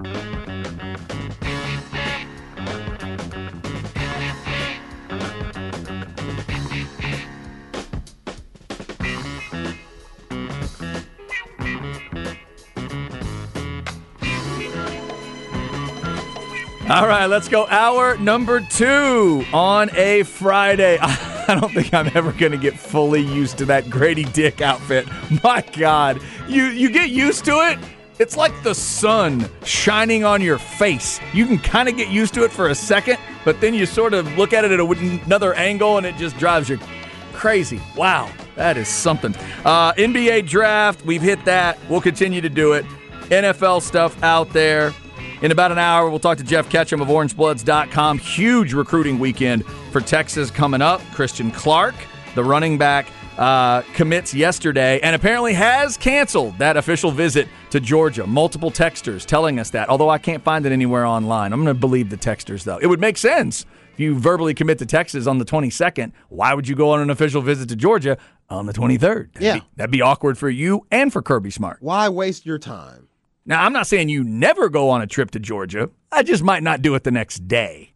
All right, let's go. Hour number two on a Friday. I don't think I'm ever going to get fully used to that Grady Dick outfit. My God, you you get used to it. It's like the sun shining on your face. You can kind of get used to it for a second, but then you sort of look at it at another angle, and it just drives you crazy. Wow, that is something. Uh, NBA draft, we've hit that. We'll continue to do it. NFL stuff out there. In about an hour, we'll talk to Jeff Ketchum of OrangeBloods.com. Huge recruiting weekend for Texas coming up. Christian Clark, the running back, uh, commits yesterday and apparently has canceled that official visit to Georgia. Multiple texters telling us that, although I can't find it anywhere online. I'm going to believe the texters, though. It would make sense. If you verbally commit to Texas on the 22nd, why would you go on an official visit to Georgia on the 23rd? That'd Yeah. Be, that'd be awkward for you and for Kirby Smart. Why waste your time? Now, I'm not saying you never go on a trip to Georgia. I just might not do it the next day.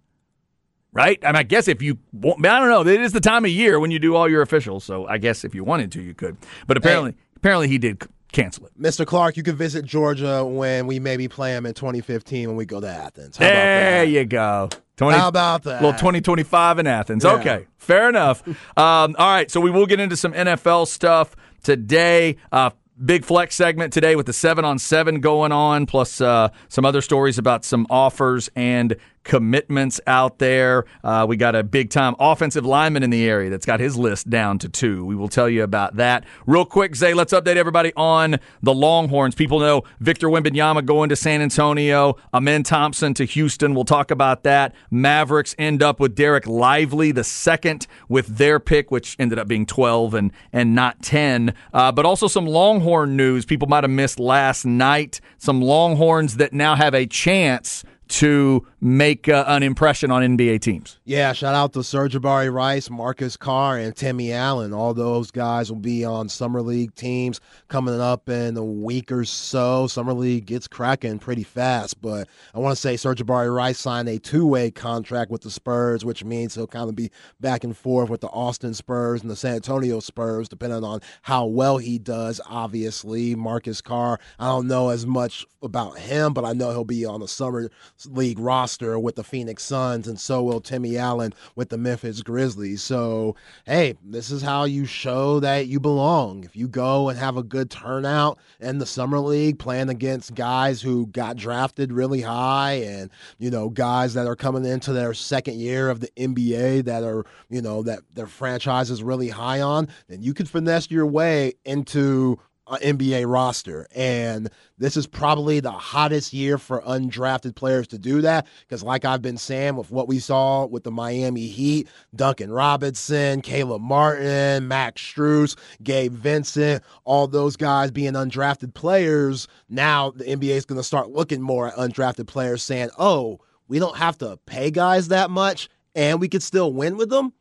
Right? I mean, I guess if you want, I don't know. It is the time of year when you do all your officials. So I guess if you wanted to, you could. But apparently, apparently he did cancel it. Mr. Clark, you can visit Georgia when we maybe play them in 2015 when we go to Athens. How about There that? you go. 20, How about that? little 2025 in Athens. Yeah. Okay, fair enough. um, all right, so we will get into some NFL stuff today. Uh, big flex segment today with the seven on seven going on, plus uh, some other stories about some offers and commitments out there. Uh, we got a big time offensive lineman in the area that's got his list down to two. We will tell you about that. Real quick, Zay, let's update everybody on the Longhorns. People know Victor Wembanyama going to San Antonio, Amen Thompson to Houston. We'll talk about that. Mavericks end up with Dereck Lively, the second, with their pick, which ended up being 12 and, and not 10. Uh, but also some Longhorn news people might have missed last night. Some Longhorns that now have a chance to make uh, an impression on NBA teams. Yeah, shout out to Sir'Jabari Rice, Marcus Carr, and Timmy Allen. All those guys will be on Summer League teams coming up in a week or so. Summer League gets cracking pretty fast, but I want to say Sir'Jabari Rice signed a two way contract with the Spurs, which means he'll kind of be back and forth with the Austin Spurs and the San Antonio Spurs, depending on how well he does, obviously. Marcus Carr, I don't know as much about him, but I know he'll be on the Summer League roster with the Phoenix Suns, and so will Timmy Allen with the Memphis Grizzlies. So, hey, this is how you show that you belong. If you go and have a good turnout in the Summer League, playing against guys who got drafted really high and, you know, guys that are coming into their second year of the NBA that are, you know, that their franchise is really high on, then you could finesse your way into NBA roster. And this is probably the hottest year for undrafted players to do that. Because, like I've been saying, with what we saw with the Miami Heat, Duncan Robinson, Caleb Martin, Max Strus, Gabe Vincent, all those guys being undrafted players, now the NBA is going to start looking more at undrafted players saying, oh, we don't have to pay guys that much and we could still win with them.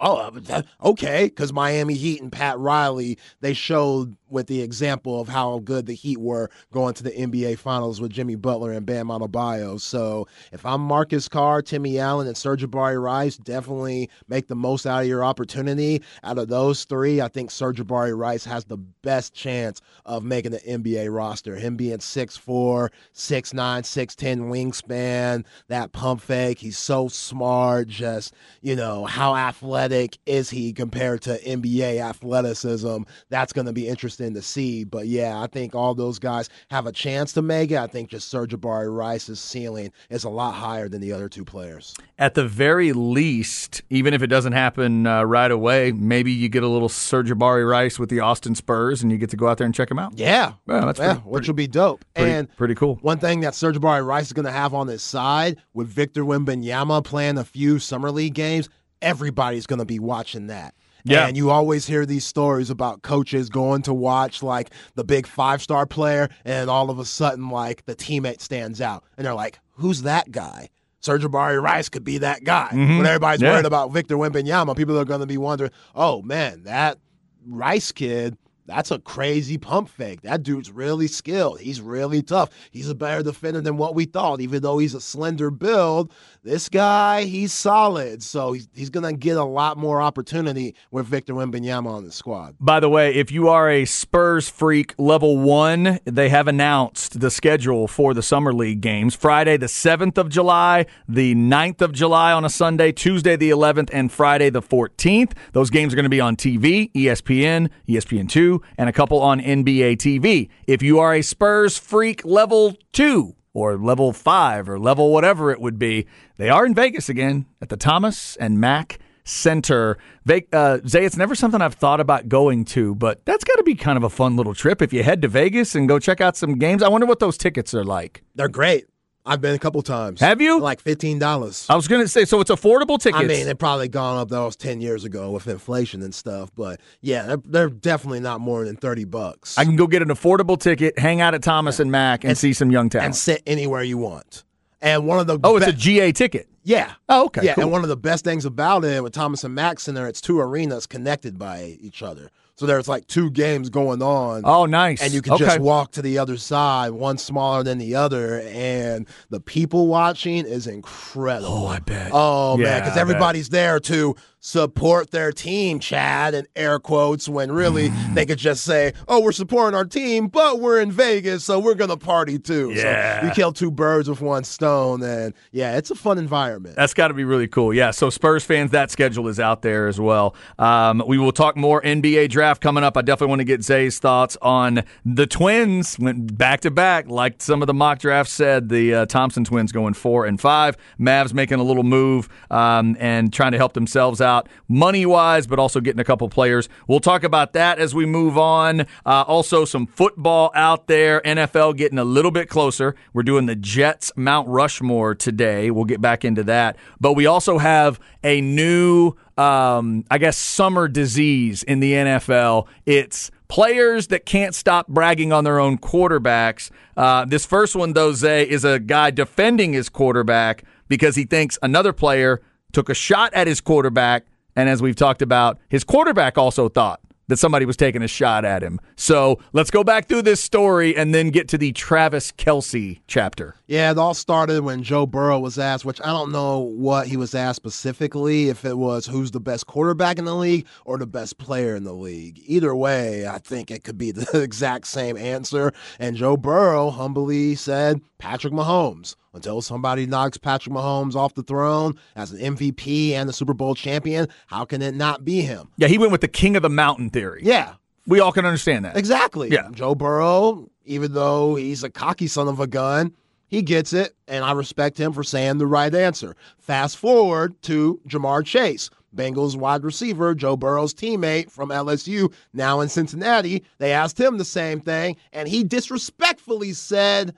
Oh, uh, okay. Because Miami Heat and Pat Riley, they showed with the example of how good the Heat were going to the NBA Finals with Jimmy Butler and Bam Adebayo. So if I'm Marcus Carr, Timmy Allen, and Sir'Jabari Rice, definitely make the most out of your opportunity. Out of those three, I think Sir'Jabari Rice has the best chance of making the NBA roster. Him being 6'4", 6'9", 6'10", wingspan, that pump fake. He's so smart. Just, you know, how athletic is he compared to NBA athleticism? That's going to be interesting interesting to see. But yeah, I think all those guys have a chance to make it. I think just Sir'Jabari Rice's ceiling is a lot higher than the other two players. At the very least, even if it doesn't happen uh, right away, maybe you get a little Sir'Jabari Rice with the Austin Spurs, and you get to go out there and check him out. Yeah, well, that's yeah, pretty, which will be dope. Pretty, and pretty cool. One thing that Sir'Jabari Rice is going to have on his side with Victor Wembanyama playing a few summer league games, everybody's going to be watching that. Yeah. And you always hear these stories about coaches going to watch like the big five star player, and all of a sudden, like the teammate stands out, and they're like, "Who's that guy?" Sir'Jabari Rice could be that guy. Mhm. When everybody's Yeah. worried about Victor Wembanyama, people are going to be wondering, "Oh man, that Rice kid." That's a crazy pump fake. That dude's really skilled. He's really tough. He's a better defender than what we thought, even though he's a slender build. This guy, he's solid. So he's, he's going to get a lot more opportunity with Victor Wembanyama on the squad. By the way, if you are a Spurs freak level one, they have announced the schedule for the Summer League games. Friday, the 7th of July, the 9th of July on a Sunday, Tuesday, the 11th, and Friday, the 14th. Those games are going to be on TV, ESPN, ESPN2, and a couple on NBA TV. If you are a Spurs freak level two, or level five, or level whatever it would be, they are in Vegas again at the Thomas and Mack Center. Ve- uh, Zay, it's never something I've thought about going to, but that's got to be kind of a fun little trip if you head to Vegas and go check out some games. I wonder what those tickets are like. They're great. I've been a couple times. Have you? Like $15. I was going to say, so it's affordable tickets. I mean, they've probably gone up those 10 years ago with inflation and stuff, but yeah, they're, they're definitely not more than 30 bucks. I can go get an affordable ticket, hang out at Thomas and Mack, and, And- see some young talent. and sit anywhere you want. And one of the oh, it's be- a GA ticket. yeah. Oh, okay. yeah, cool. and one of the best things about it with Thomas and Mack Center, it's two arenas connected by each other. So there's like two games going on. oh, nice. and you can okay. just walk to the other side, one smaller than the other, and the people watching is incredible. Oh, I bet. Oh man, because everybody's there to support their team, Chad, and air quotes, when really they could just say, "Oh, we're supporting our team, but we're in Vegas, so we're gonna party too." Yeah. So you kill two birds with one stone, and yeah, it's a fun environment. That's got to be really cool. Yeah. So Spurs fans, that schedule is out there as well. Um, we will talk more NBA draft coming up. I definitely want to get Zay's thoughts on the Twins went back to back, like some of the mock drafts said. The uh, Thompson twins going four and five. Mavs making a little move um, and trying to help themselves out money wise, but also getting a couple players. We'll talk about that as we move on. Uh, also, some football out there. NFL getting a little bit closer. We're doing the Jets Mount Rushmore today. We'll get back into that. But we also have a new, um, I guess, summer disease in the NFL. It's players that can't stop bragging on their own quarterbacks. Uh, this first one, though, Zay, is a guy defending his quarterback because he thinks another player took a shot at his quarterback. And as we've talked about, his quarterback also thought that somebody was taking a shot at him. So let's go back through this story and then get to the Travis Kelce chapter. Yeah, it all started when Joe Burrow was asked, which I don't know what he was asked specifically, if it was who's the best quarterback in the league or the best player in the league. Either way, I think it could be the exact same answer. And Joe Burrow humbly said Patrick Mahomes. Until somebody knocks Patrick Mahomes off the throne as an MVP and a Super Bowl champion, how can it not be him? Yeah, he went with the king of the mountain theory. Yeah, We all can understand that. Exactly. Yeah. Joe Burrow, even though he's a cocky son of a gun, he gets it, and I respect him for saying the right answer. Fast forward to Ja'Marr Chase, Bengals wide receiver, Joe Burrow's teammate from LSU, now in Cincinnati. They asked him the same thing, and he disrespectfully said,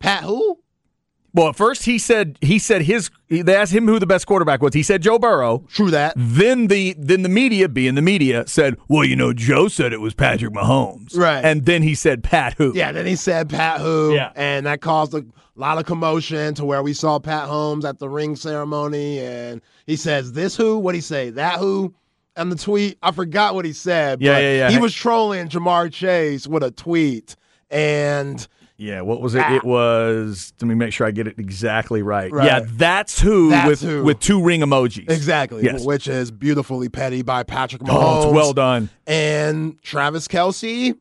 Pat who? Well, at first he said he said his they asked him who the best quarterback was. He said Joe Burrow. True that. Then the then the media, being the media, said, "Well, you know, Joe said it was Patrick Mahomes." Right. And then he said Pat who? Yeah, then he said Pat who, Yeah. and that caused a lot of commotion to where we saw Pat Mahomes at the ring ceremony, and he says this who? What would he say? That who? And the tweet, I forgot what he said. Yeah, yeah, yeah. He was trolling Ja'Marr Chase with a tweet, and Yeah, what was it? Ah. It was. Let me make sure I get it exactly right. Right. Yeah, that's who That's with who. with two ring emojis. exactly, Yes. which is beautifully petty by Patrick Mahomes. Oh, well done. And Travis Kelce,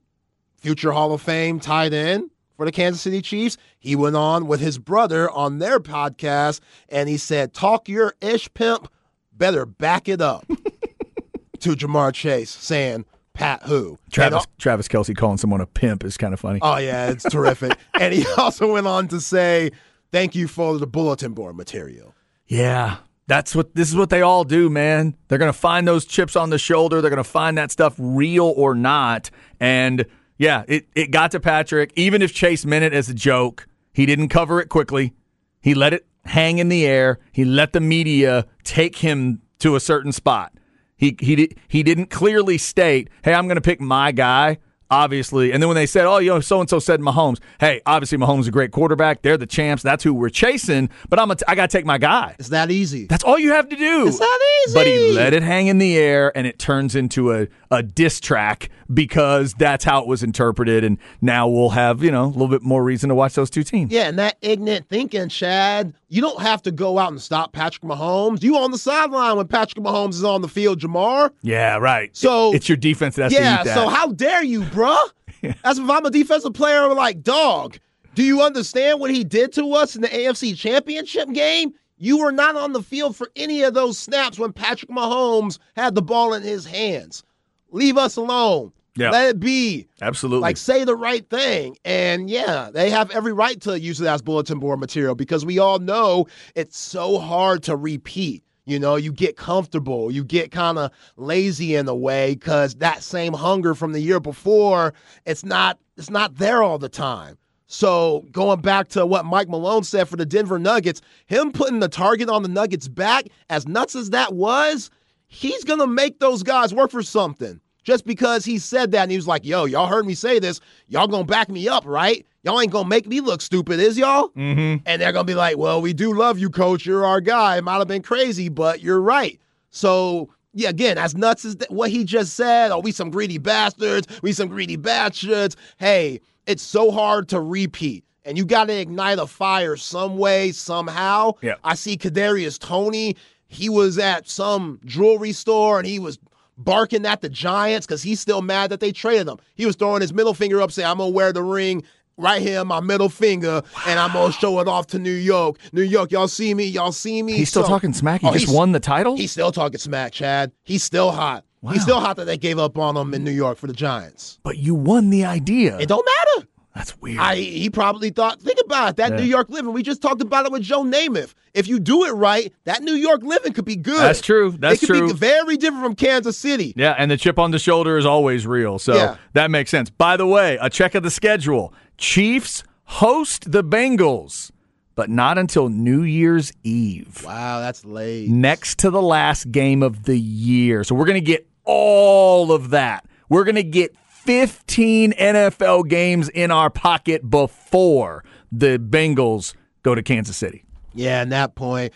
future Hall of Fame tight end for the Kansas City Chiefs, he went on with his brother on their podcast and he said, Talk your ish pimp, better back it up to Ja'Marr Chase, saying, Pat who? Travis And- Travis Kelce calling someone a pimp is kind of funny. oh yeah, it's terrific. and he also went on to say, "Thank you for the bulletin board material." Yeah. That's what this is what they all do, man. They're going to find those chips on the shoulder. They're going to find that stuff real or not. And yeah, it, it got to Patrick. Even if Chase meant it as a joke, he didn't cover it quickly. He let it hang in the air. He let the media take him to a certain spot. He he he didn't clearly state, "Hey, I'm going to pick my guy." Obviously, and then when they said, "Oh, you know, so and so said Mahomes," hey, obviously Mahomes is a great quarterback. They're the champs. That's who we're chasing. But I'm a t- I got to take my guy. It's that easy. That's all you have to do. It's that easy. But he let it hang in the air, and it turns into a, a diss track because that's how it was interpreted. And now we'll have, you know, a little bit more reason to watch those two teams. Yeah, and that ignorant thinking, Chad, you don't have to go out and stop Patrick Mahomes. You on the sideline when Patrick Mahomes is on the field, Ja'Marr. Yeah, right. So- it's your defense that has yeah, to eat that. so how dare you, bruh? as if I'm a defensive player, I'm like, dog, do you understand what he did to us in the AFC championship game? You were not on the field for any of those snaps when Patrick Mahomes had the ball in his hands. Leave us alone. Yeah. Let it be. Absolutely. Like, say the right thing. And yeah, they have every right to use it as bulletin board material because we all know it's so hard to repeat. You know, you get comfortable, you get kind of lazy in a way because that same hunger from the year before, it's not it's not there all the time. So going back to what Mike Malone said for the Denver Nuggets, him putting the target on the Nuggets back, as nuts as that was, he's gonna make those guys work for something. Just because he said that and he was like, yo, y'all heard me say this, y'all gonna back me up, right? Y'all ain't gonna make me look stupid, is y'all? Mm-hmm. And they're gonna be like, well, we do love you, coach. You're our guy. It might have been crazy, but you're right. So yeah, again, as nuts as th- what he just said, oh, we some greedy bastards, we some greedy bastards. Hey, it's so hard to repeat. And you got to ignite a fire some way, somehow. Yeah. I see Kadarius Toney. He was at some jewelry store and he was barking at the Giants because he's still mad that they traded him. He was throwing his middle finger up, saying, "I'm gonna wear the ring." Right here, on my middle finger, and I'm gonna show it off to New York. New York, y'all see me, y'all see me. he's still So- talking smack. He Oh, just won the title. He's still talking smack, Chad. He's still hot. Wow. He's still hot that they gave up on him in New York for the Giants. but you won the idea. It don't matter. That's weird. I he probably thought, think about it, that Yeah. New York living. We just talked about it with Joe Namath. If you do it right, that New York living could be good. That's true. That's it could true. be very different from Kansas City. Yeah, and the chip on the shoulder is always real. So Yeah. that makes sense. By the way, a check of the schedule. Chiefs host the Bengals, but not until New Year's Eve. Wow, that's late. Next to the last game of the year. So we're going to get all of that. We're going to get 15 NFL games in our pocket before the Bengals go to Kansas City. Yeah, and that point,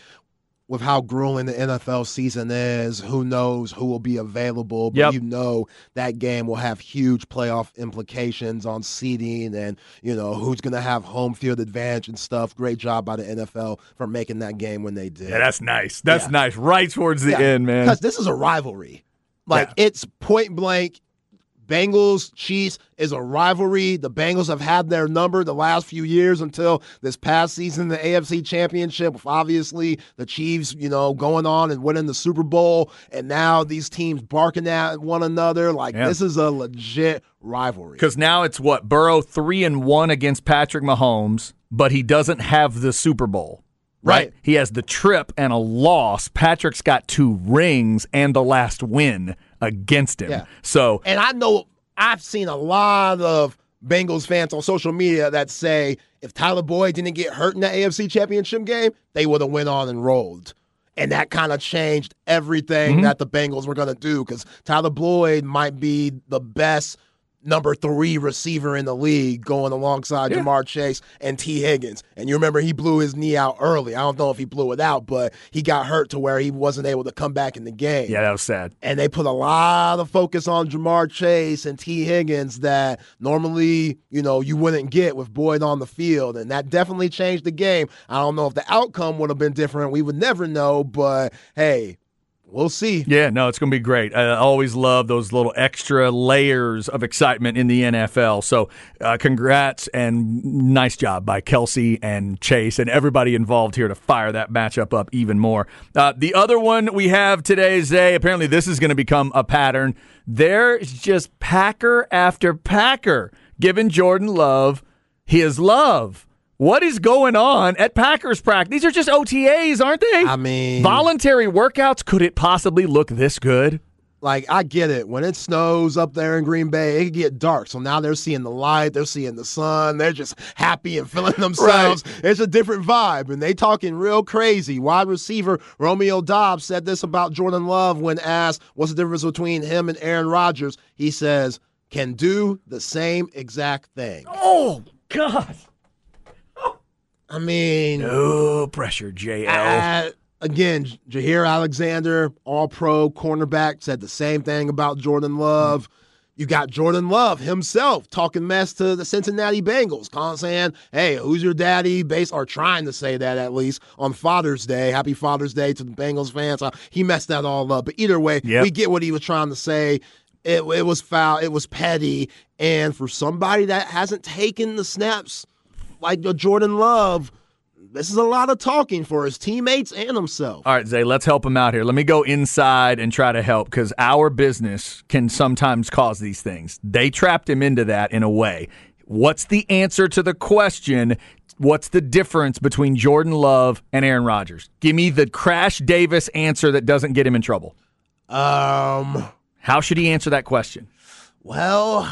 with how grueling the NFL season is, who knows who will be available. But Yep. you know that game will have huge playoff implications on seeding and, you know, who's going to have home field advantage and stuff. Great job by the NFL for making that game when they did. Yeah, that's nice. That's Yeah. nice. Right towards the end, man. Because this is a rivalry. Like, Yeah. it's point blank. Bengals Chiefs is a rivalry. The Bengals have had their number the last few years until this past season, the AFC Championship. with Obviously, the Chiefs, you know, going on and winning the Super Bowl, and now these teams barking at one another. Like Yeah. this is a legit rivalry. Because now it's what Burrow three and one against Patrick Mahomes, but he doesn't have the Super Bowl. Right. Right. He has the trip and a loss. Patrick's got two rings and the last win against him. Yeah. So And I know I've seen a lot of Bengals fans on social media that say if Tyler Boyd didn't get hurt in that AFC Championship game, they would have went on and rolled. And that kind of changed everything mm-hmm. that the Bengals were going to do because Tyler Boyd might be the best number three receiver in the league going alongside Yeah. Ja'Marr Chase and Tee Higgins. And you remember he blew his knee out early. I don't know if he blew it out, but he got hurt to where he wasn't able to come back in the game yeah, that was sad. and they put a lot of focus on Ja'Marr Chase and Tee Higgins that normally, you know, you wouldn't get with Boyd on the field. And that definitely changed the game. I don't know if the outcome would have been different. We would never know, but hey, we'll see. Yeah, no, it's going to be great. I always love those little extra layers of excitement in the NFL. So, uh, congrats and nice job by Kelce and Chase and everybody involved here to fire that matchup up even more. Uh, the other one we have today, Zay, apparently this is going to become a pattern. There's just Packer after Packer giving Jordan Love his love. What is going on at Packers practice? These are just OTAs, aren't they? I mean, voluntary workouts. Could it possibly look this good? Like I get it. When it snows up there in Green Bay, it can get dark. So now they're seeing the light, they're seeing the sun, they're just happy and feeling themselves. Right. It's a different vibe, and they talking real crazy. Wide receiver Romeo Doubs said this about Jordan Love when asked what's the difference between him and Aaron Rodgers. He says, "Can do the same exact thing." Oh God. I mean, no pressure, JL. Uh, again, Jaire Alexander, all pro cornerback, said the same thing about Jordan Love. You got Jordan Love himself talking mess to the Cincinnati Bengals, calling saying, "Hey, who's your daddy?" Base or trying to say that at least on Father's Day. Happy Father's Day to the Bengals fans. Uh, he messed that all up, but either way, yep. we get what he was trying to say. It, it was foul. It was petty, and for somebody that hasn't taken the snaps like Jordan Love, this is a lot of talking for his teammates and himself. All right, Zay, let's help him out here. Let me go inside and try to help because our business can sometimes cause these things. They trapped him into that in a way. What's the answer to the question? What's the difference between Jordan Love and Aaron Rodgers? Give me the Crash Davis answer that doesn't get him in trouble. Um, how should he answer that question? Well,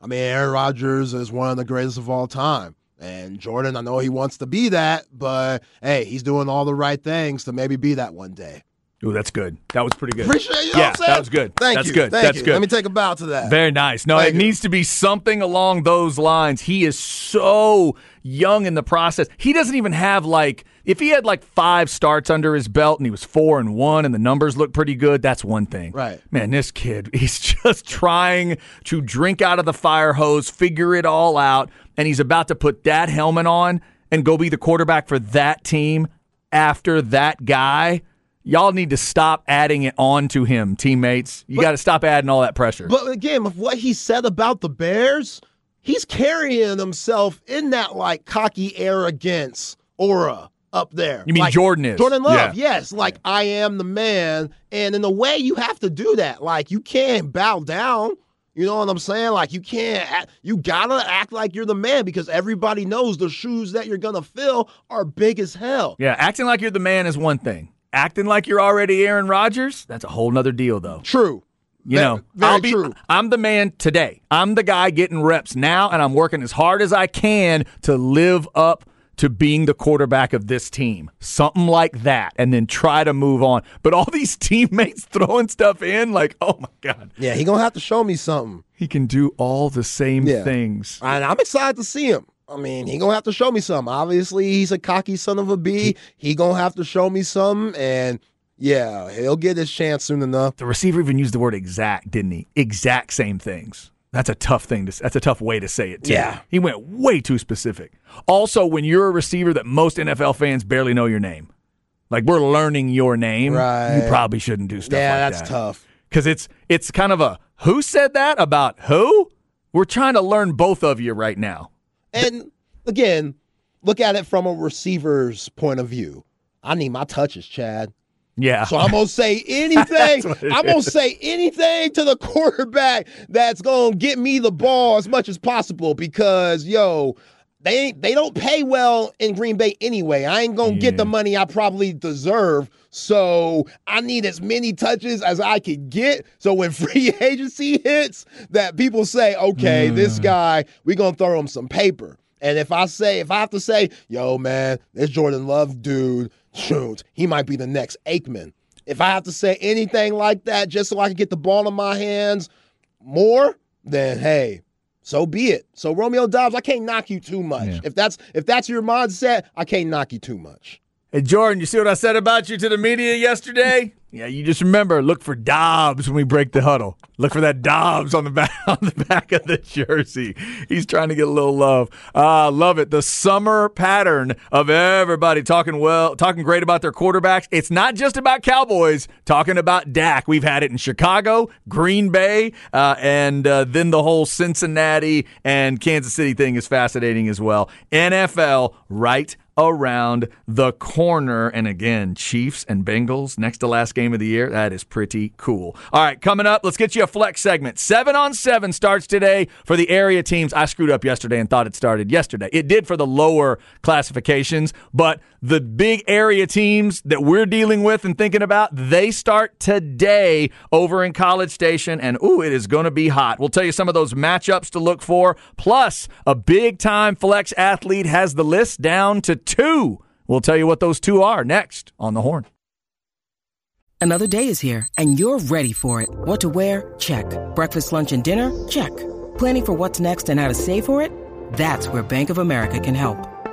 I mean, Aaron Rodgers is one of the greatest of all time. And Jordan, I know he wants to be that, but hey, he's doing all the right things to maybe be that one day. Ooh, that's good. That was pretty good. Appreciate you. Yeah, that was good. Thank that's you. good. Thank that's you. good. Let me take a bow to that. Very nice. No, Thank it you. needs to be something along those lines. He is so young in the process. He doesn't even have like if he had like five starts under his belt and he was four and one and the numbers look pretty good, that's one thing. Right. Man, this kid, he's just trying to drink out of the fire hose, figure it all out, and he's about to put that helmet on and go be the quarterback for that team after that guy Y'all need to stop adding it on to him, teammates. You got to stop adding all that pressure. But again, with what he said about the Bears, he's carrying himself in that like cocky arrogance aura up there. You mean like, Jordan is? Jordan Love, yeah. yes. Like I am the man. And in a way, you have to do that. Like you can't bow down. You know what I'm saying? Like you can't, act, you gotta act like you're the man because everybody knows the shoes that you're gonna fill are big as hell. Yeah, acting like you're the man is one thing acting like you're already Aaron Rodgers, that's a whole nother deal, though. True. You very, know, very I'll be, true. I'm the man today. I'm the guy getting reps now, and I'm working as hard as I can to live up to being the quarterback of this team. Something like that, and then try to move on. But all these teammates throwing stuff in, like, oh my God. Yeah, he gonna have to show me something. He can do all the same Yeah. things. And I'm excited to see him. I mean, he gonna have to show me something. Obviously, he's a cocky son of a bee. He gonna have to show me something, and yeah, he'll get his chance soon enough. The receiver even used the word exact, didn't he? Exact same things. That's a tough thing to. That's a tough way to say it. Too. Yeah. he went way too specific. Also, when you're a receiver that most NFL fans barely know your name, like we're learning your name, Right. you probably shouldn't do stuff yeah, like that's that. tough. because it's it's kind of a who said that about who. We're trying to learn both of you right now. And again, look at it from a receiver's point of view. I need my touches, Chad. Yeah. So I'm gonna say anything. I'm gonna say anything to the quarterback that's gonna get me the ball as much as possible because yo, they ain't they don't pay well in Green Bay anyway. I ain't gonna get the money I probably deserve. So I need as many touches as I can get. So when free agency hits, that people say, okay, this guy, we gonna throw him some paper. And if I say, if I have to say, yo, man, this Jordan Love dude, shoot, he might be the next Aikman. If I have to say anything like that just so I can get the ball in my hands more, then hey, so be it. So Romeo Doubs, I can't knock you too much. Yeah. If that's if that's your mindset, I can't knock you too much. Hey, Jordan, you see what I said about you to the media yesterday? Yeah, you just remember look for Doubs when we break the huddle. Look for that Doubs on the back on the back of the jersey. He's trying to get a little love. Uh, love it. The summer pattern of everybody talking well, talking great about their quarterbacks. It's not just about Cowboys talking about Dak. We've had it in Chicago, Green Bay, uh, and uh, then the whole Cincinnati and Kansas City thing is fascinating as well. NFL right around the corner. And again, Chiefs and Bengals next to last game of the year. That is pretty cool. All right, coming up, let's get you a flex segment. Seven on seven starts today for the area teams. I screwed up yesterday and thought it started yesterday. It did for the lower classifications, but the big area teams that we're dealing with and thinking about, they start today over in College Station. And ooh, it is going to be hot. We'll tell you some of those matchups to look for. Plus, a big time flex athlete has the list down to two. We'll tell you what those two are next on the horn. Another day is here, and you're ready for it. What to wear? Check. Breakfast, lunch, and dinner? Check. Planning for what's next and how to save for it? That's where Bank of America can help.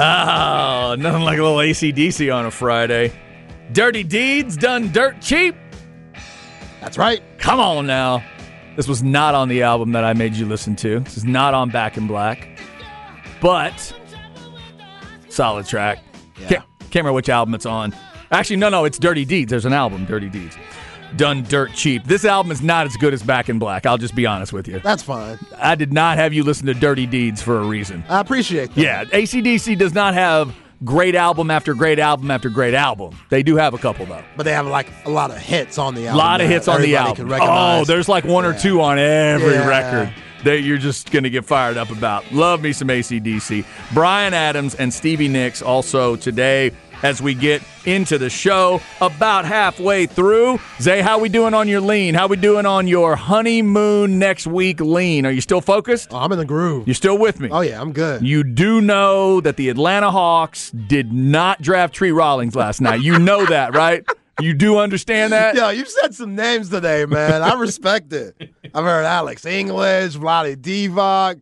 Oh, nothing like a little ACDC on a Friday. Dirty Deeds done dirt cheap. That's right. Come on now. This was not on the album that I made you listen to. This is not on Back in Black. But solid track. Yeah. Can't, can't remember which album it's on. Actually, no, no, it's Dirty Deeds. There's an album, Dirty Deeds. Done dirt cheap. This album is not as good as Back in Black. I'll just be honest with you. That's fine. I did not have you listen to Dirty Deeds for a reason. I appreciate that. Yeah, ACDC does not have great album after great album after great album. They do have a couple, though. But they have like a lot of hits on the album. A lot of hits on the album. Oh, there's like one or two on every Yeah. record that you're just going to get fired up about. Love me some ACDC. Bryan Adams and Stevie Nicks also today as we get into the show about halfway through. Zay, how we doing on your lean? How we doing on your honeymoon next week lean? Are you still focused? Oh, I'm in the groove. You still with me? Oh yeah, I'm good. You do know that the Atlanta Hawks did not draft Tree Rollins last night. You know that, right? You do understand that? Yo, you said some names today, man. I respect it. I've heard Alex English, Vlade Divac,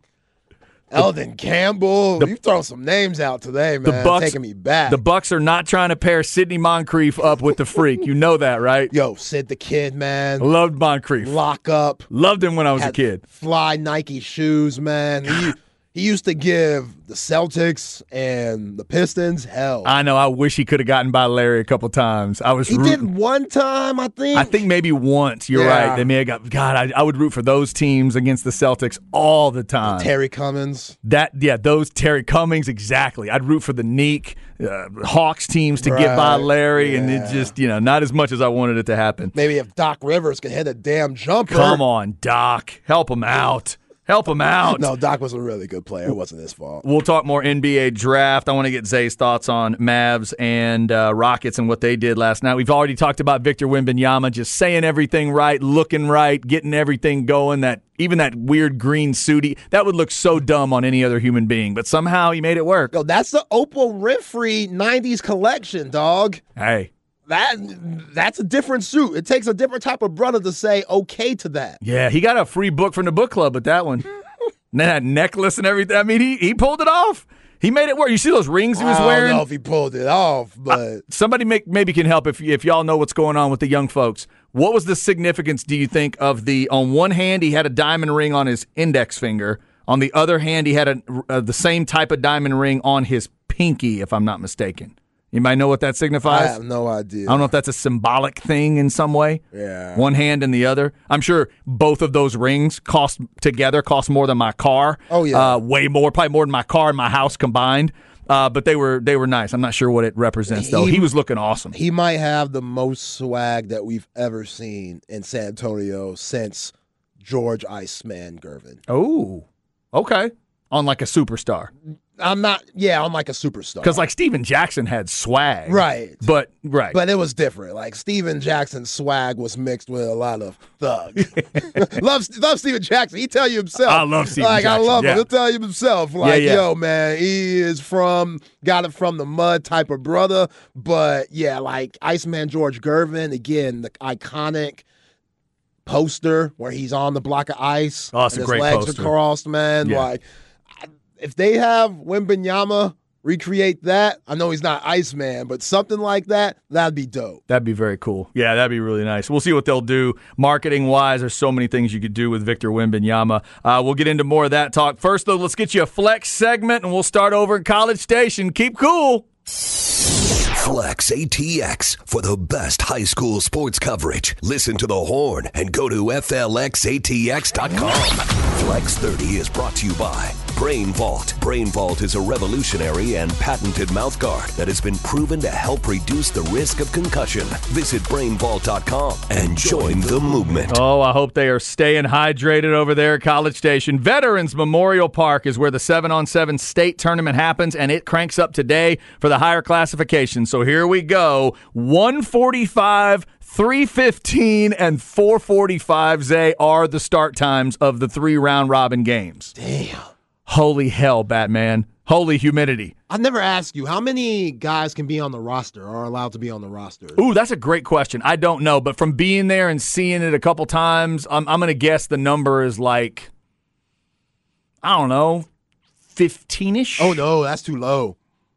Elden Campbell. you throw some names out today, man. The Bucks taking me back. The Bucks are not trying to pair Sidney Moncrief up with the freak. You know that, right? Yo, Sid the Kid, man. Loved Moncrief. Lock up. Loved him when I was a kid. Fly Nike shoes, man. He, used to give the Celtics and the Pistons hell. I know. I wish he could have gotten by Larry a couple times. I was he rooting. did one time, I think. I think maybe once. You're Yeah. right. They may have got. God, I, I would root for those teams against the Celtics all the time. Terry Cummings. That yeah, those Terry Cummings exactly. I'd root for the Neek uh, Hawks teams to get by Right. Larry, and it just you know not as much as I wanted it to happen. Maybe if Doc Rivers could hit a damn jumper. Come on, Doc, help him out. Help him out. No, Doc was a really good player. It wasn't his fault. We'll talk more NBA draft. I want to get Zay's thoughts on Mavs and uh, Rockets and what they did last night. We've already talked about Victor Wembanyama just saying everything right, looking right, getting everything going. That even that weird green suit, he- that would look so dumb on any other human being, but somehow he made it work. Yo, that's the Oprah Winfrey '90s collection, dog. Hey, That that's a different suit. It takes a different type of brother to say okay to that. yeah, he got a free book from the book club with that one. and that necklace and everything. I mean, he he pulled it off. He made it work. You see those rings he was wearing? I don't know if he pulled it off, but somebody make, maybe can help if if y'all know what's going on with the young folks. What was the significance? Do you think of the on one hand he had a diamond ring on his index finger, on the other hand he had a, uh, the same type of diamond ring on his pinky, if I'm not mistaken. You might know what that signifies? I have no idea. I don't know if that's a symbolic thing in some way. Yeah. One hand and the other. I'm sure both of those rings cost together cost more than my car. Oh, yeah. Uh, way more, probably more than my car and my house combined. Uh, but they were they were nice. I'm not sure what it represents though. He- He was looking awesome. He might have the most swag that we've ever seen in San Antonio since George Iceman Gervin. Oh, Okay. On like a superstar. I'm not. Yeah, I'm like a superstar. Because like Steven Jackson had swag. Right. But right. But it was different. Like Steven Jackson's swag was mixed with a lot of thug. love, love Steven Jackson. He tell you himself. I love Steven like, Jackson, I love yeah. him. He'll tell you himself. Like, yeah. yo, man, he is from got it from the mud type of brother. But yeah, like Iceman George Gervin again, the iconic poster where he's on the block of ice. Oh, it's and a his great legs poster. are crossed, man. Yeah. Like, if they have Wembanyama recreate that, I know he's not Iceman, but something like that, that'd be dope. That'd be very cool. Yeah, that'd be really nice. We'll see what they'll do marketing wise. There's so many things you could do with Victor Wembanyama. Uh, we'll get into more of that talk. First, though, let's get you a flex segment, and we'll start over in College Station. Keep cool. Flex ATX for the best high school sports coverage. Listen to the horn and go to FLXATX.com. Flex 30 is brought to you by Brain Vault. Brain Vault is a revolutionary and patented mouthguard that has been proven to help reduce the risk of concussion. Visit brainvault.com and join the movement. Oh, I hope they are staying hydrated over there at College Station. Veterans Memorial Park is where the 7 on 7 state tournament happens, and it cranks up today for the higher classification. So here we go 145. 315 and 445 Zay are the start times of the three round robin games. Damn. Holy hell, Batman. Holy humidity. I've never asked you how many guys can be on the roster or are allowed to be on the roster. Ooh, that's a great question. I don't know, but from being there and seeing it a couple times, I'm, I'm going to guess the number is like, I don't know, 15 ish? Oh no, that's too low.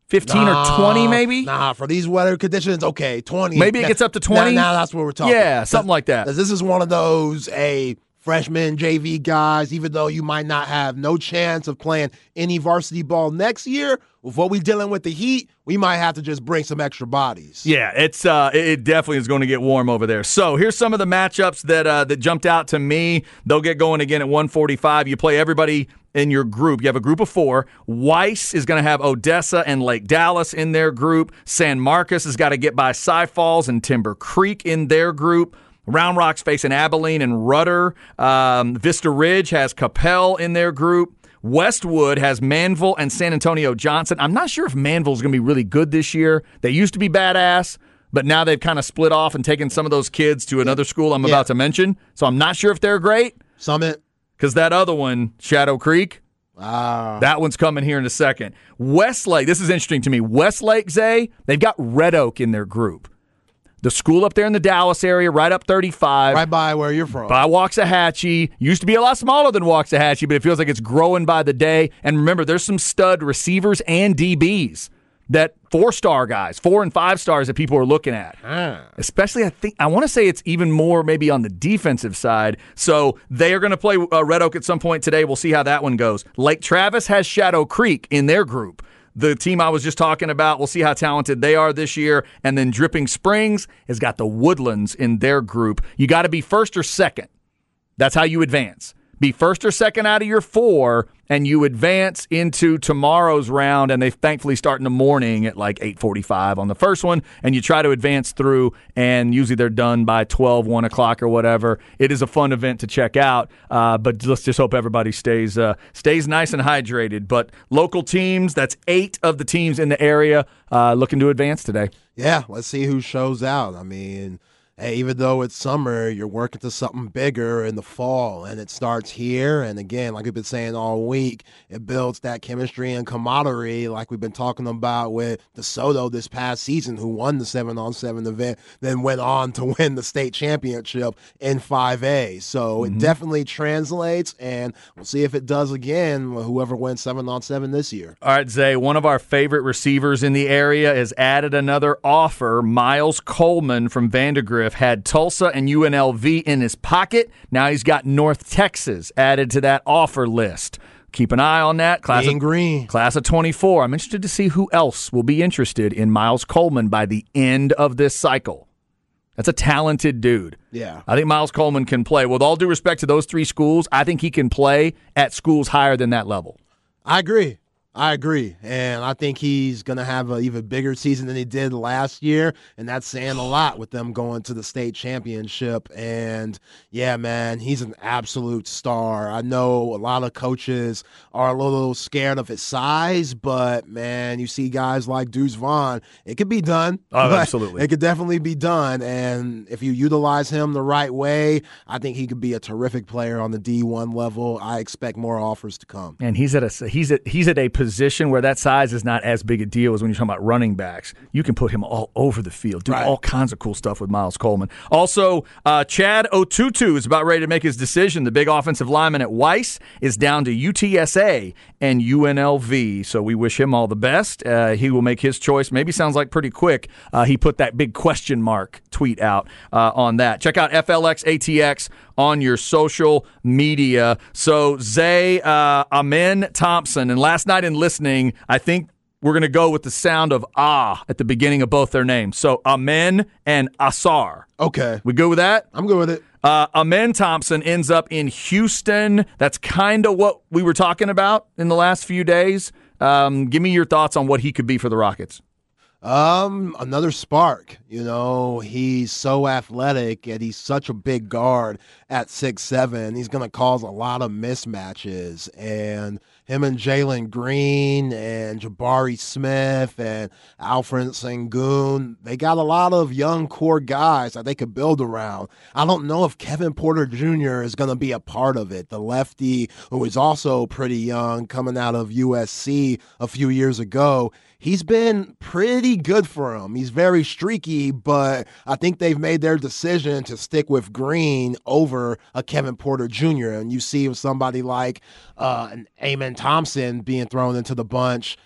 15 or 20 maybe? Nah, for these weather conditions, okay, twenty. Maybe it gets up to 20? Now, that's what we're talking. Yeah, something like that. This is one of those a freshman JV guys. Even though you might not have no chance of playing any varsity ball next year, with what we dealing with the heat, we might have to just bring some extra bodies. Yeah, it's uh, it- it definitely is going to get warm over there. So here's some of the matchups that uh, that jumped out to me. They'll get going again at 145. You play everybody in your group. You have a group of four. Weiss is going to have Odessa and Lake Dallas in their group. San Marcos has got to get by Cy Falls and Timber Creek in their group. Round Rock's facing Abilene and Rudder. Um, Vista Ridge has Capel in their group. Westwood has Manvel and San Antonio Johnson. I'm not sure if Manvel's going to be really good this year. They used to be badass, but now they've kind of split off and taken some of those kids to another school I'm Yeah. about to mention. So I'm not sure if they're great Summit. Because that other one, Shadow Creek, Ah, that one's coming here in a second. Westlake, this is interesting to me. Westlake, Zay, they've got Red Oak in their group. The school up there in the Dallas area, right up 35. right by where you're from. by Waxahachie. Used to be a lot smaller than Waxahachie, but it feels like it's growing by the day. And remember, there's some stud receivers and DBs that four star guys, four and five stars that people are looking at. Especially, I think I want to say it's even more maybe on the defensive side. So they are going to play uh, Red Oak at some point today. We'll see how that one goes. Lake Travis has Shadow Creek in their group. The team I was just talking about, we'll see how talented they are this year. And then Dripping Springs has got the Woodlands in their group. You got to be first or second. That's how you advance. Be first or second out of your four, and you advance into tomorrow's round. And they thankfully start in the morning at like 8:45 on the first one, and you try to advance through. And usually they're done by 12, 1 o'clock or whatever. It is a fun event to check out, uh, but let's just hope everybody stays uh, stays nice and hydrated. But local teams, that's eight of the teams in the area uh, looking to advance today. Yeah, let's see who shows out. I mean, hey, even though it's summer, you're working to something bigger in the fall, and it starts here. And again, like we've been saying all week, it builds that chemistry and camaraderie, like we've been talking about with DeSoto this past season, who won the seven on seven event, then went on to win the state championship in 5A. So it mm-hmm. definitely translates, and we'll see if it does again. Whoever wins seven on seven this year. All right, Zay, one of our favorite receivers in the area has added another offer. Miles Coleman from Vandegrift had Tulsa and UNLV in his pocket. Now he's got North Texas added to that offer list. Keep an eye on that. Class Being of, green. class of 24. I'm interested to see who else will be interested in Miles Coleman by the end of this cycle. That's a talented dude. Yeah. I think Miles Coleman can play. With all due respect to those three schools, I think he can play at schools higher than that level. I agree. I agree. And I think he's going to have an even bigger season than he did last year. And that's saying a lot with them going to the state championship. And yeah, man, he's an absolute star. I know a lot of coaches are a little scared of his size, but man, you see guys like Deuce Vaughn, it could be done. Oh, absolutely. It could definitely be done. And if you utilize him the right way, I think he could be a terrific player on the D1 level. I expect more offers to come. And he's at a he's at he's at a position where that size is not as big a deal as when you're talking about running backs. You can put him all over the field, do Right. all kinds of cool stuff with Miles Coleman. Also, uh, Chad Otutu is about ready to make his decision. The big offensive lineman at Weiss is down to UTSA and UNLV. So we wish him all the best. Uh, he will make his choice. Maybe sounds like pretty quick. Uh, he put that big question mark tweet out uh, on that. Check out FLX ATX on your social media. So Zay uh, Amen Thompson, and last night in listening, I think we're going to go with the sound of ah at the beginning of both their names. So Amen and Ausar. Okay. We good with that? I'm good with it. Uh, Amen Thompson ends up in Houston. That's kind of what we were talking about in the last few days. Um, give me your thoughts on what he could be for the Rockets. Um, another spark. You know, he's so athletic and he's such a big guard at six seven. He's gonna cause a lot of mismatches. And him and Jalen Green and Jabari Smith and Alperen Sengun, they got a lot of young core guys that they could build around. I don't know if Kevin Porter Jr. is gonna be a part of it. The lefty who is also pretty young, coming out of USC a few years ago he's been pretty good for him. He's very streaky, but I think they've made their decision to stick with Green over a Kevin Porter Jr. And you see with somebody like uh, an Amen Thompson being thrown into the bunch.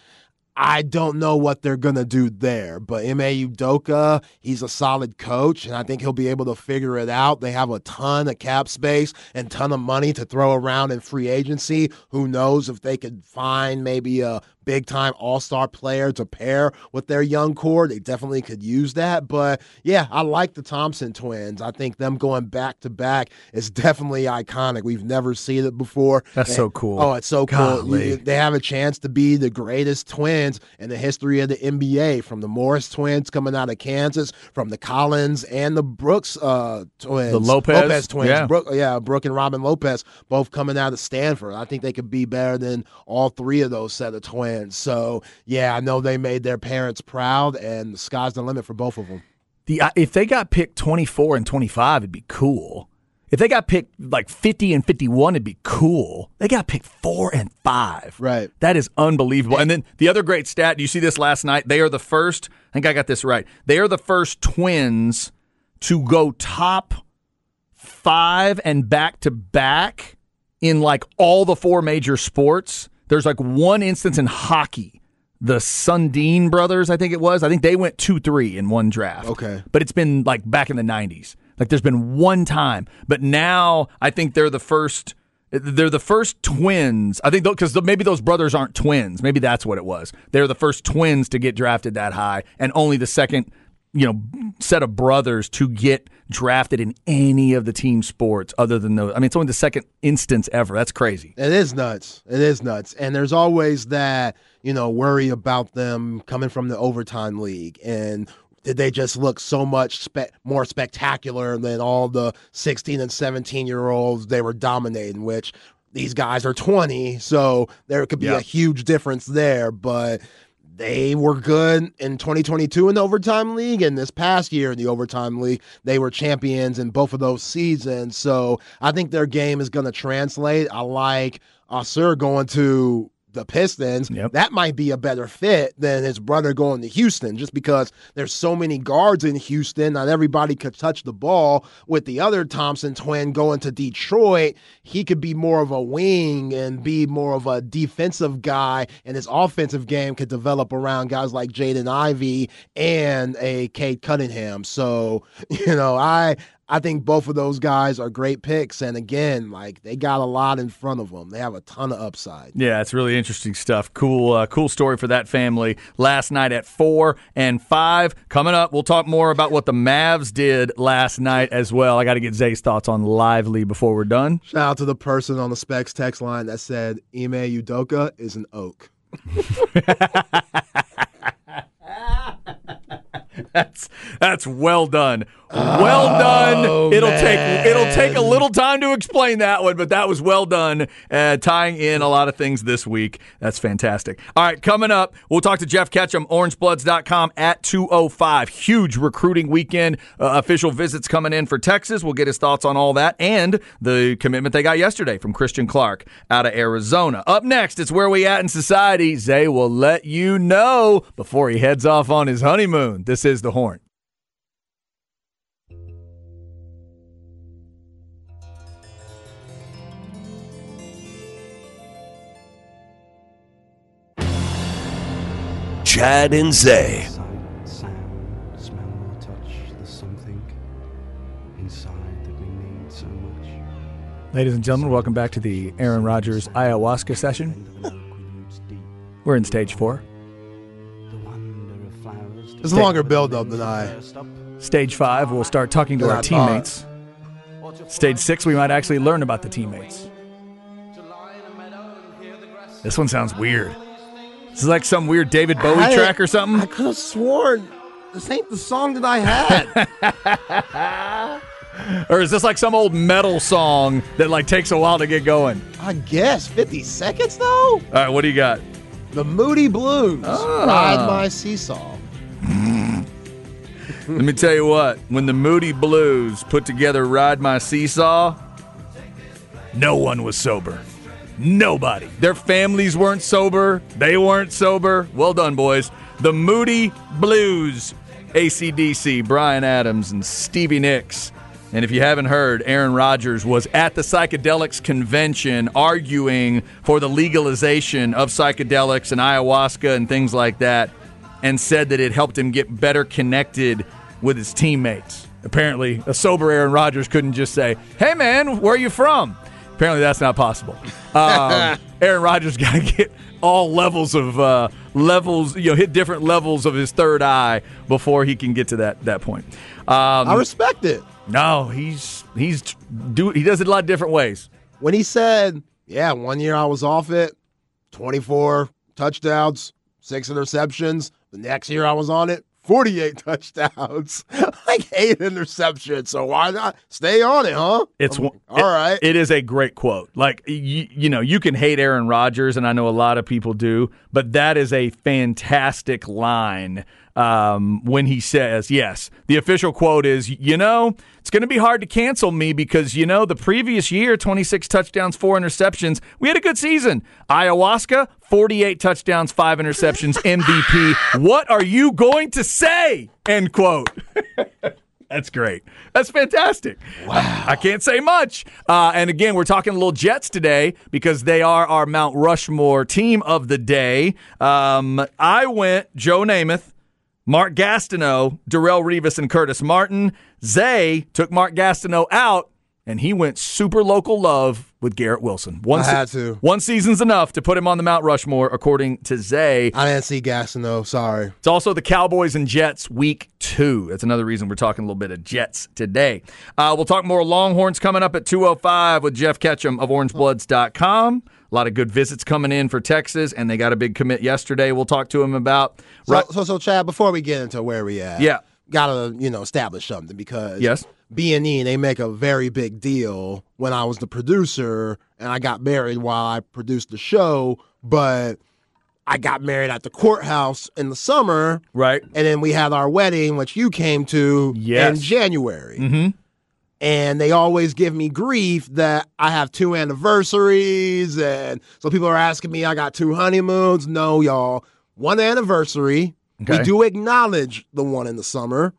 I don't know what they're going to do there, but Ime Udoka, he's a solid coach, and I think he'll be able to figure it out. They have a ton of cap space and ton of money to throw around in free agency. Who knows if they could find maybe a big time all star player to pair with their young core? They definitely could use that. But yeah, I like the Thompson twins. I think them going back to back is definitely iconic. We've never seen it before. That's And- so cool. Oh, it's so cool. Golly. You- they have a chance to be the greatest twins in the history of the NBA. From the Morris twins coming out of Kansas, from the Collins and the Brooks uh, twins, The Lopez, twins, yeah. Brook, yeah, Brook and Robin Lopez, both coming out of Stanford. I think they could be better than all three of those set of twins. So yeah, I know they made their parents proud, and the sky's the limit for both of them. The uh, if they got picked 24 and 25, it'd be cool. If they got picked like 50 and 51, it'd be cool. They got picked 4 and 5. Right. That is unbelievable. And then the other great stat, you see this last night? They are the first, I think I got this right. They are the first twins to go top 5 and back to back in like all the four major sports. There's like one instance in hockey. The Sundin brothers, I think it was. I think they went 2 3 in one draft. Okay. But it's been like back in the 90s. Like there's been one time. But now I think they're the first. They're the first twins. I think because maybe those brothers aren't twins. Maybe that's what it was. They're the first twins to get drafted that high, and only the second, you know, set of brothers to get drafted in any of the team sports other than those. I mean, it's only the second instance ever. That's crazy. It is nuts. It is nuts. And there's always that, you know, worry about them coming from the overtime league and did they just look so much spe- more spectacular than all the 16 and 17 year olds they were dominating, which these guys are 20. So there could be Yeah. a huge difference there. But they were good in 2022 in the overtime league and this past year in the overtime league they were champions in both of those seasons. So i think their game is going to translate. I like Ausar going to the Pistons, Yep. that might be a better fit than his brother going to Houston, just because there's so many guards in Houston. Not everybody could touch the ball. With the other Thompson twin going to Detroit, he could be more of a wing and be more of a defensive guy, and his offensive game could develop around guys like Jaden Ivey and a Cade Cunningham. So, you know, I I think both of those guys are great picks, and again, like they got a lot in front of them. They have a ton of upside. Yeah, it's really interesting stuff. Cool, uh, cool story for that family. Last night at four and five. Coming up, we'll talk more about what the Mavs did last night as well. I got to get Zay's thoughts on Lively before we're done. Shout out to the person on the specs text line that said Ime Udoka is an oak. That's that's well done. Well done. It'll take it'll take a little time to explain that one, but that was well done, uh, tying in a lot of things this week. That's fantastic. All right, coming up, we'll talk to Jeff Ketchum, orangebloods.com at 205. Huge recruiting weekend. Uh, official visits coming in for Texas. We'll get his thoughts on all that and the commitment they got yesterday from Christian Clark out of Arizona. Up next, it's where we at in society. Zay will let you know before he heads off on his honeymoon. This is the horn. Need so much. Ladies and gentlemen, welcome back to the Aaron Rodgers ayahuasca session. Into the local roots deep, We're in stage four. the wonder of flowers. It's a longer build up than I. Stage five, we'll start talking to our teammates. Stage six, we might actually learn about the teammates. This one sounds weird. This is like some weird David Bowie I- track or something. I could have sworn this ain't the song that I had. Or is this like some old metal song that like takes a while to get going? I guess 50 seconds though. All right, what do you got? The Moody Blues. Ah. Ride my seesaw. Let me tell you what, when the Moody Blues put together Ride My Seesaw, no one was sober. Nobody. Their families weren't sober. They weren't sober. Well done, boys. The Moody Blues, ACDC, Bryan Adams, and Stevie Nicks. And if you haven't heard, Aaron Rodgers was at the psychedelics convention arguing for the legalization of psychedelics and ayahuasca and things like that and said that it helped him get better connected with his teammates. Apparently, a sober Aaron Rodgers couldn't just say, "Hey, man, where are you from?" Apparently, that's not possible. Um, Aaron Rodgers got to get all levels of uh, levels, you know, hit different levels of his third eye before he can get to that that point. Um, I respect it. no, he's he's do he does it a lot of different ways. When he said, "Yeah, one year I was off it, 24 touchdowns, six interceptions. The next year I was on it, 48 touchdowns, like eight interceptions. So why not stay on it, huh?" It's I'm all right. It is a great quote. Like you, you know, you can hate Aaron Rodgers, and I know a lot of people do, but that is a fantastic line um, when he says, "Yes." The official quote is, "You know, going to be hard to cancel me because you know the previous year, twenty six touchdowns, four interceptions, we had a good season. Ayahuasca, forty eight touchdowns, five interceptions, MVP. What are you going to say?" End quote. That's great. That's fantastic. Wow. I can't say much. Uh, and again, we're talking a little Jets today because they are our Mount Rushmore team of the day. Um, I went Joe Namath, Mark Gastineau, Darrelle Revis, and Curtis Martin. Zay took Mark Gastineau out, and he went super local love with Garrett Wilson. One I had to. One season's enough to put him on the Mount Rushmore, according to Zay. I didn't see Gastineau. Sorry. It's also the Cowboys and Jets week two. That's another reason we're talking a little bit of Jets today. Uh, we'll talk more Longhorns coming up at 205 with Jeff Ketchum of orangebloods.com. A lot of good visits coming in for Texas, and they got a big commit yesterday. We'll talk to him about. So, Right- so, so, Chad, before we get into where we at, Yeah. gotta you know establish something because Yes. B and E they make a very big deal when I was the producer and I got married while I produced the show, but I got married at the courthouse in the summer, right. and then we had our wedding, which you came to Yes. in January. Mm-hmm. And they always give me grief that I have two anniversaries. And so people are asking me, I got two honeymoons. No, y'all. One anniversary. Okay. We do acknowledge the one in the summer,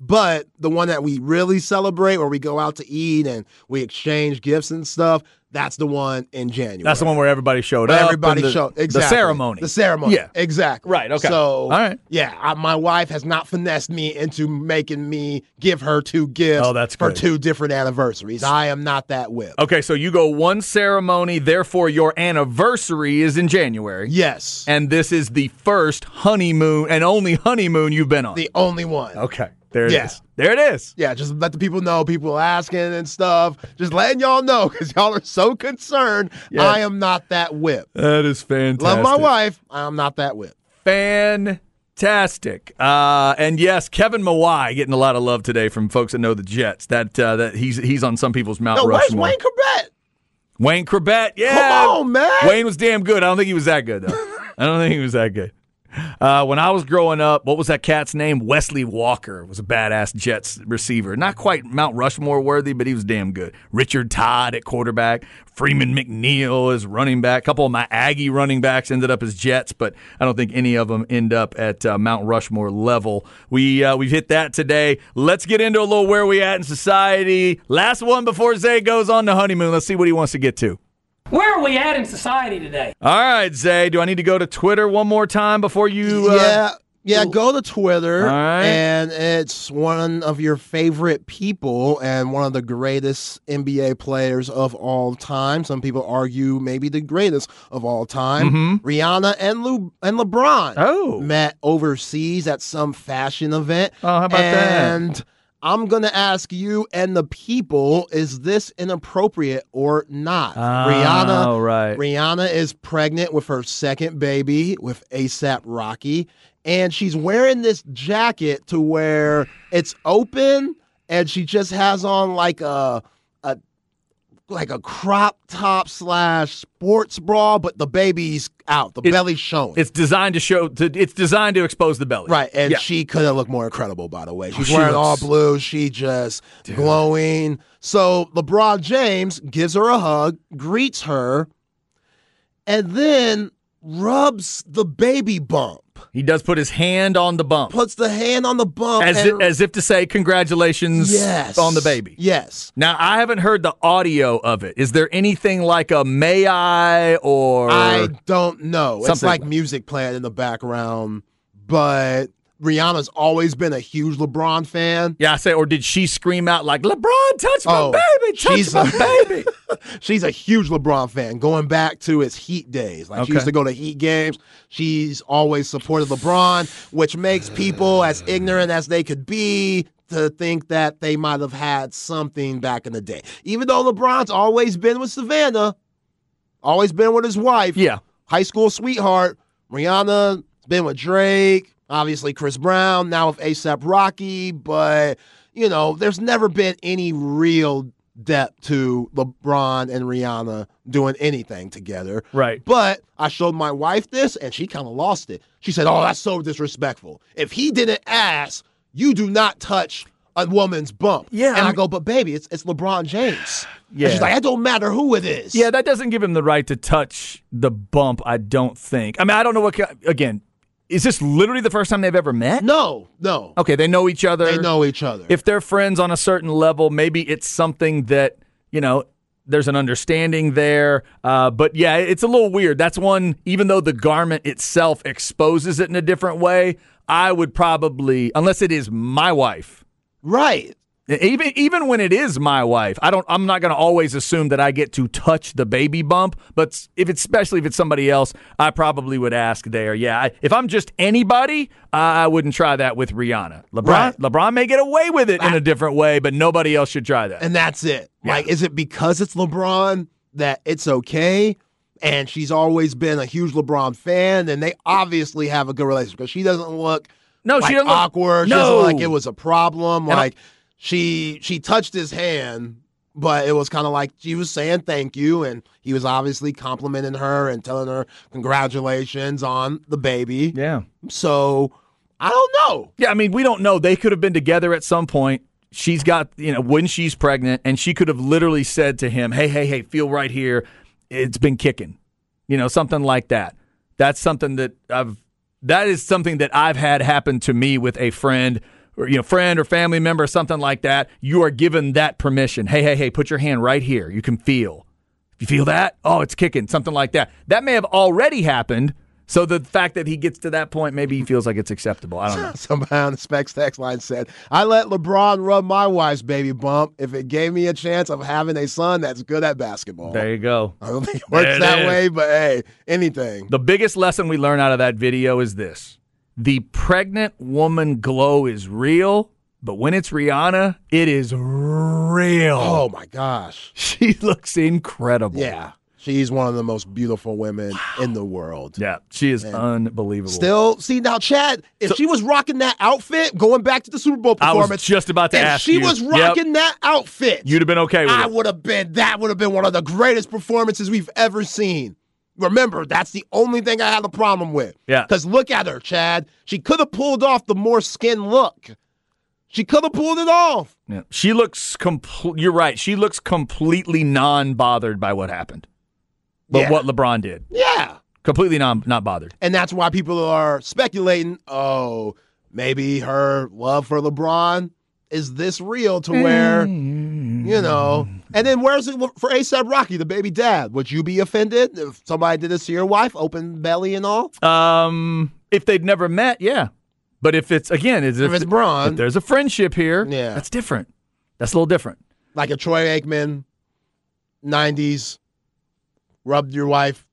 but the one that we really celebrate where we go out to eat and we exchange gifts and stuff, that's the one in January. That's the one where everybody showed up. Everybody the, showed The ceremony. The ceremony. Yeah. exactly. Right, okay. So, All right. Yeah, I, my wife has not finessed me into making me give her two gifts. Oh, that's for good. two different anniversaries. I am not that whip. Okay, so you go one ceremony, therefore your anniversary is in January. Yes, And this is the first honeymoon and only honeymoon you've been on. the only one. okay. There it is. Yeah. There it is. Yeah, just let the people know, people asking and stuff. Just letting y'all know because y'all are so concerned. Yeah. I am not that whip. That is fantastic. Love my wife. I am not that whip. Fantastic. Uh, and yes, Kevin Mawae getting a lot of love today from folks that know the Jets. That uh, that he's he's on some people's Mount No, where's Rushmore. Wayne Chrebet? Wayne Chrebet, yeah. Come on, man. Wayne was damn good. I don't think he was that good though. I don't think he was that good. Uh, when I was growing up, what was that cat's name? Wesley Walker was a badass Jets receiver. Not quite Mount Rushmore worthy, but he was damn good. Richard Todd at quarterback. Freeman McNeil as running back. A couple of my Aggie running backs ended up as Jets, but I don't think any of them end up at uh, Mount Rushmore level. We uh, we've hit that today. Let's get into a little where we at in society. Last one before Zay goes on the honeymoon. Let's see what he wants to get to. Where are we at in society today? All right, Zay. Do I need to go to Twitter one more time before you? Uh, yeah. Yeah, go to Twitter, All right. and it's one of your favorite people and one of the greatest NBA players of all time. Some people argue maybe the greatest of all time. Rihanna and Lu- and LeBron Mm-hmm. Oh. met overseas at some fashion event. Oh, how about that? and I'm gonna ask you and the people: Is this inappropriate or not? Rihanna, Oh, right. Rihanna is pregnant with her second baby with ASAP Rocky, and she's wearing this jacket to where it's open, and she just has on like a a like a crop top slash sports bra, but the baby's out, the It- belly's showing. It's designed to show. To, it's designed to expose the belly. Right, and Yeah. she could have looked more incredible, by the way. Oh, She's she wearing all looks- blue. She just glowing. So LeBron James gives her a hug, greets her, and then rubs the baby bump. He does put his hand on the bump, Puts the hand on the bump. as and, if, as if to say, "Congratulations yes, on the baby." Yes. Now I haven't heard the audio of it. Is there anything like a "May I" or I don't know. It's like music playing in the background, but Rihanna's always been a huge LeBron fan. yeah, I say, or did she scream out like "LeBron, touch my Oh, baby, touch she's my a- baby"? She's a huge LeBron fan, going back to his Heat days. Like she used to go to Heat games. She's always supported LeBron, which makes people as ignorant as they could be to think that they might have had something back in the day. Even though LeBron's always been with Savannah, always been with his wife, Yeah. high school sweetheart. Rihanna's been with Drake, obviously Chris Brown, now with ASAP Rocky, but you know, there's never been any real depth to LeBron and Rihanna doing anything together. Right. But I showed my wife this and she kind of lost it. She said, Oh, that's so disrespectful. If he didn't ask, you do not touch a woman's bump. Yeah, And I I, go, but baby, it's it's LeBron James. Yeah. And she's like, it don't matter who it is. Yeah, that doesn't give him the right to touch the bump. I don't think. I mean, I don't know what. Again, is this literally the first time they've ever met? No, no. Okay, they know each other. They know each other. if they're friends on a certain level, maybe it's something that you know. There's an understanding there, uh, but yeah, it's a little weird. That's one. Even though the garment itself exposes it in a different way, I would probably, unless it is my wife, right. Even even when it is my wife, I don't. I'm not going to always assume that I get to touch the baby bump. But if it's especially if it's somebody else, I probably would ask there. Yeah, I, if I'm just anybody, I wouldn't try that with Rihanna. LeBron, Right. LeBron may get away with it in a different way, but nobody else should try that. And that's it. Like, is it because it's LeBron that it's okay? And she's always been a huge LeBron fan, and they obviously have a good relationship because she doesn't look No, she doesn't look- awkward. She No. doesn't look like it was a problem. And like she she touched his hand, but it was kind of like she was saying thank you, and he was obviously complimenting her and telling her congratulations on the baby. yeah, So I don't know. yeah. I mean, we don't know. They could have been together at some point. She's got you know when she's pregnant, and she could have literally said to him, "Hey, hey, hey, feel right here. It's been kicking." you know, something like that. That's something that I've that is something that I've had happen to me with a friend or you know, friend or family member, or something like that. You are given that permission. Hey, hey, hey, put your hand right here. You can feel. If you feel that, oh, it's kicking, something like that. That may have already happened. So the fact that he gets to that point, maybe he feels like it's acceptable. I don't know. Somebody on the Specs text line said, I let LeBron rub my wife's baby bump if it gave me a chance of having a son that's good at basketball. There you go. I don't think it works it that is. way, but hey, anything. The biggest lesson we learn out of that video is this the pregnant woman glow is real, but when it's Rihanna, it is real. Oh my gosh. She looks incredible. Yeah. She's one of the most beautiful women in the world. Yeah, she is unbelievable. Still, see now, Chad. If So- she was rocking that outfit, going back to the Super Bowl I was performance, just about to if ask she you. was Yep. rocking that outfit, You'd have been okay with I it. would have been. That would have been one of the greatest performances we've ever seen. Remember, that's the only thing I had a problem with. Yeah. Because look at her, Chad. She could have pulled off the more skin look. She could have pulled it off. Yeah. She looks complete. You're right. She looks completely non-bothered by what happened, but Yeah. what LeBron did, Yeah. completely non not bothered. And that's why people are speculating, oh, maybe her love for LeBron is this real to where, you know. And then where's it for ASAP Rocky, the baby dad? Would you be offended if somebody did this to your wife, open belly and all? Um, if they'd never met, yeah. But if it's again, it's, If it's Bron. if there's a friendship here, Yeah. that's different. That's a little different. Like a Troy Aikman, 90s, rubbed your wife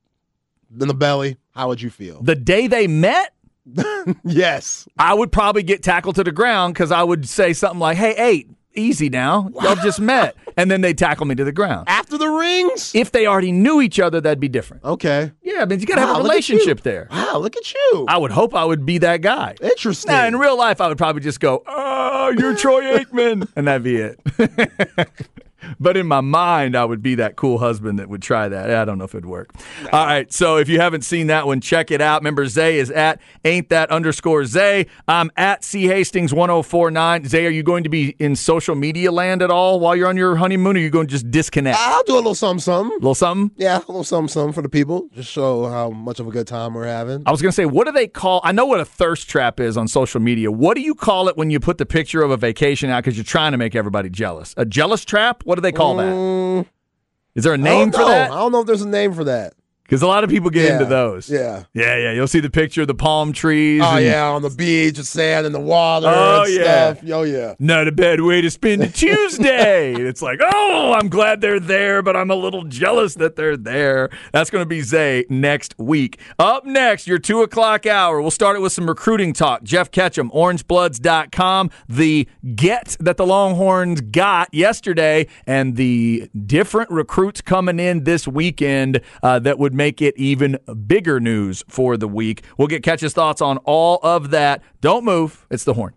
in the belly. How would you feel? The day they met, yes. I would probably get tackled to the ground because I would say something like, "Hey, eight, easy now, y'all just met," and then they tackle me to the ground. After the rings? If they already knew each other, that'd be different. Okay. Yeah, I mean, you gotta Wow, have a look at you. relationship there. Wow, look at you. I would hope I would be that guy. Interesting. Now, in real life, I would probably just go, "Oh, you're Troy Aikman," and that'd be it. but in my mind, I would be that cool husband that would try that. I don't know if it'd work. All right, so if you haven't seen that one, check it out. Remember, Zay is at ain't that underscore Zay. I'm at C Hastings 1049. Zay, are you going to be in social media land at all while you're on your honeymoon, or are you going to just disconnect? I'll do a little something, something. little something? Yeah, a little something, something for the people. Just show how much of a good time we're having. I was going to say, what do they call? I know what a thirst trap is on social media. What do you call it when you put the picture of a vacation out because you're trying to make everybody jealous? A jealous trap? What do they call that? Mm. Is there a name for know. that? I don't know if there's a name for that. Because a lot of people get Yeah. into those. Yeah. yeah, yeah. You'll see the picture of the palm trees. Oh and- yeah, on the beach the sand and the water Oh, yeah. stuff. Oh yeah. Not a bad way to spend a Tuesday. It's like, oh, I'm glad they're there, but I'm a little jealous that they're there. That's going to be Zay next week. Up next, your two o'clock hour. We'll start it with some recruiting talk. Jeff Ketchum, orangebloods.com, the get that the Longhorns got yesterday, and the different recruits coming in this weekend uh, that would make it even bigger news for the week. We'll get Ketch's thoughts on all of that. Don't move. It's the horn.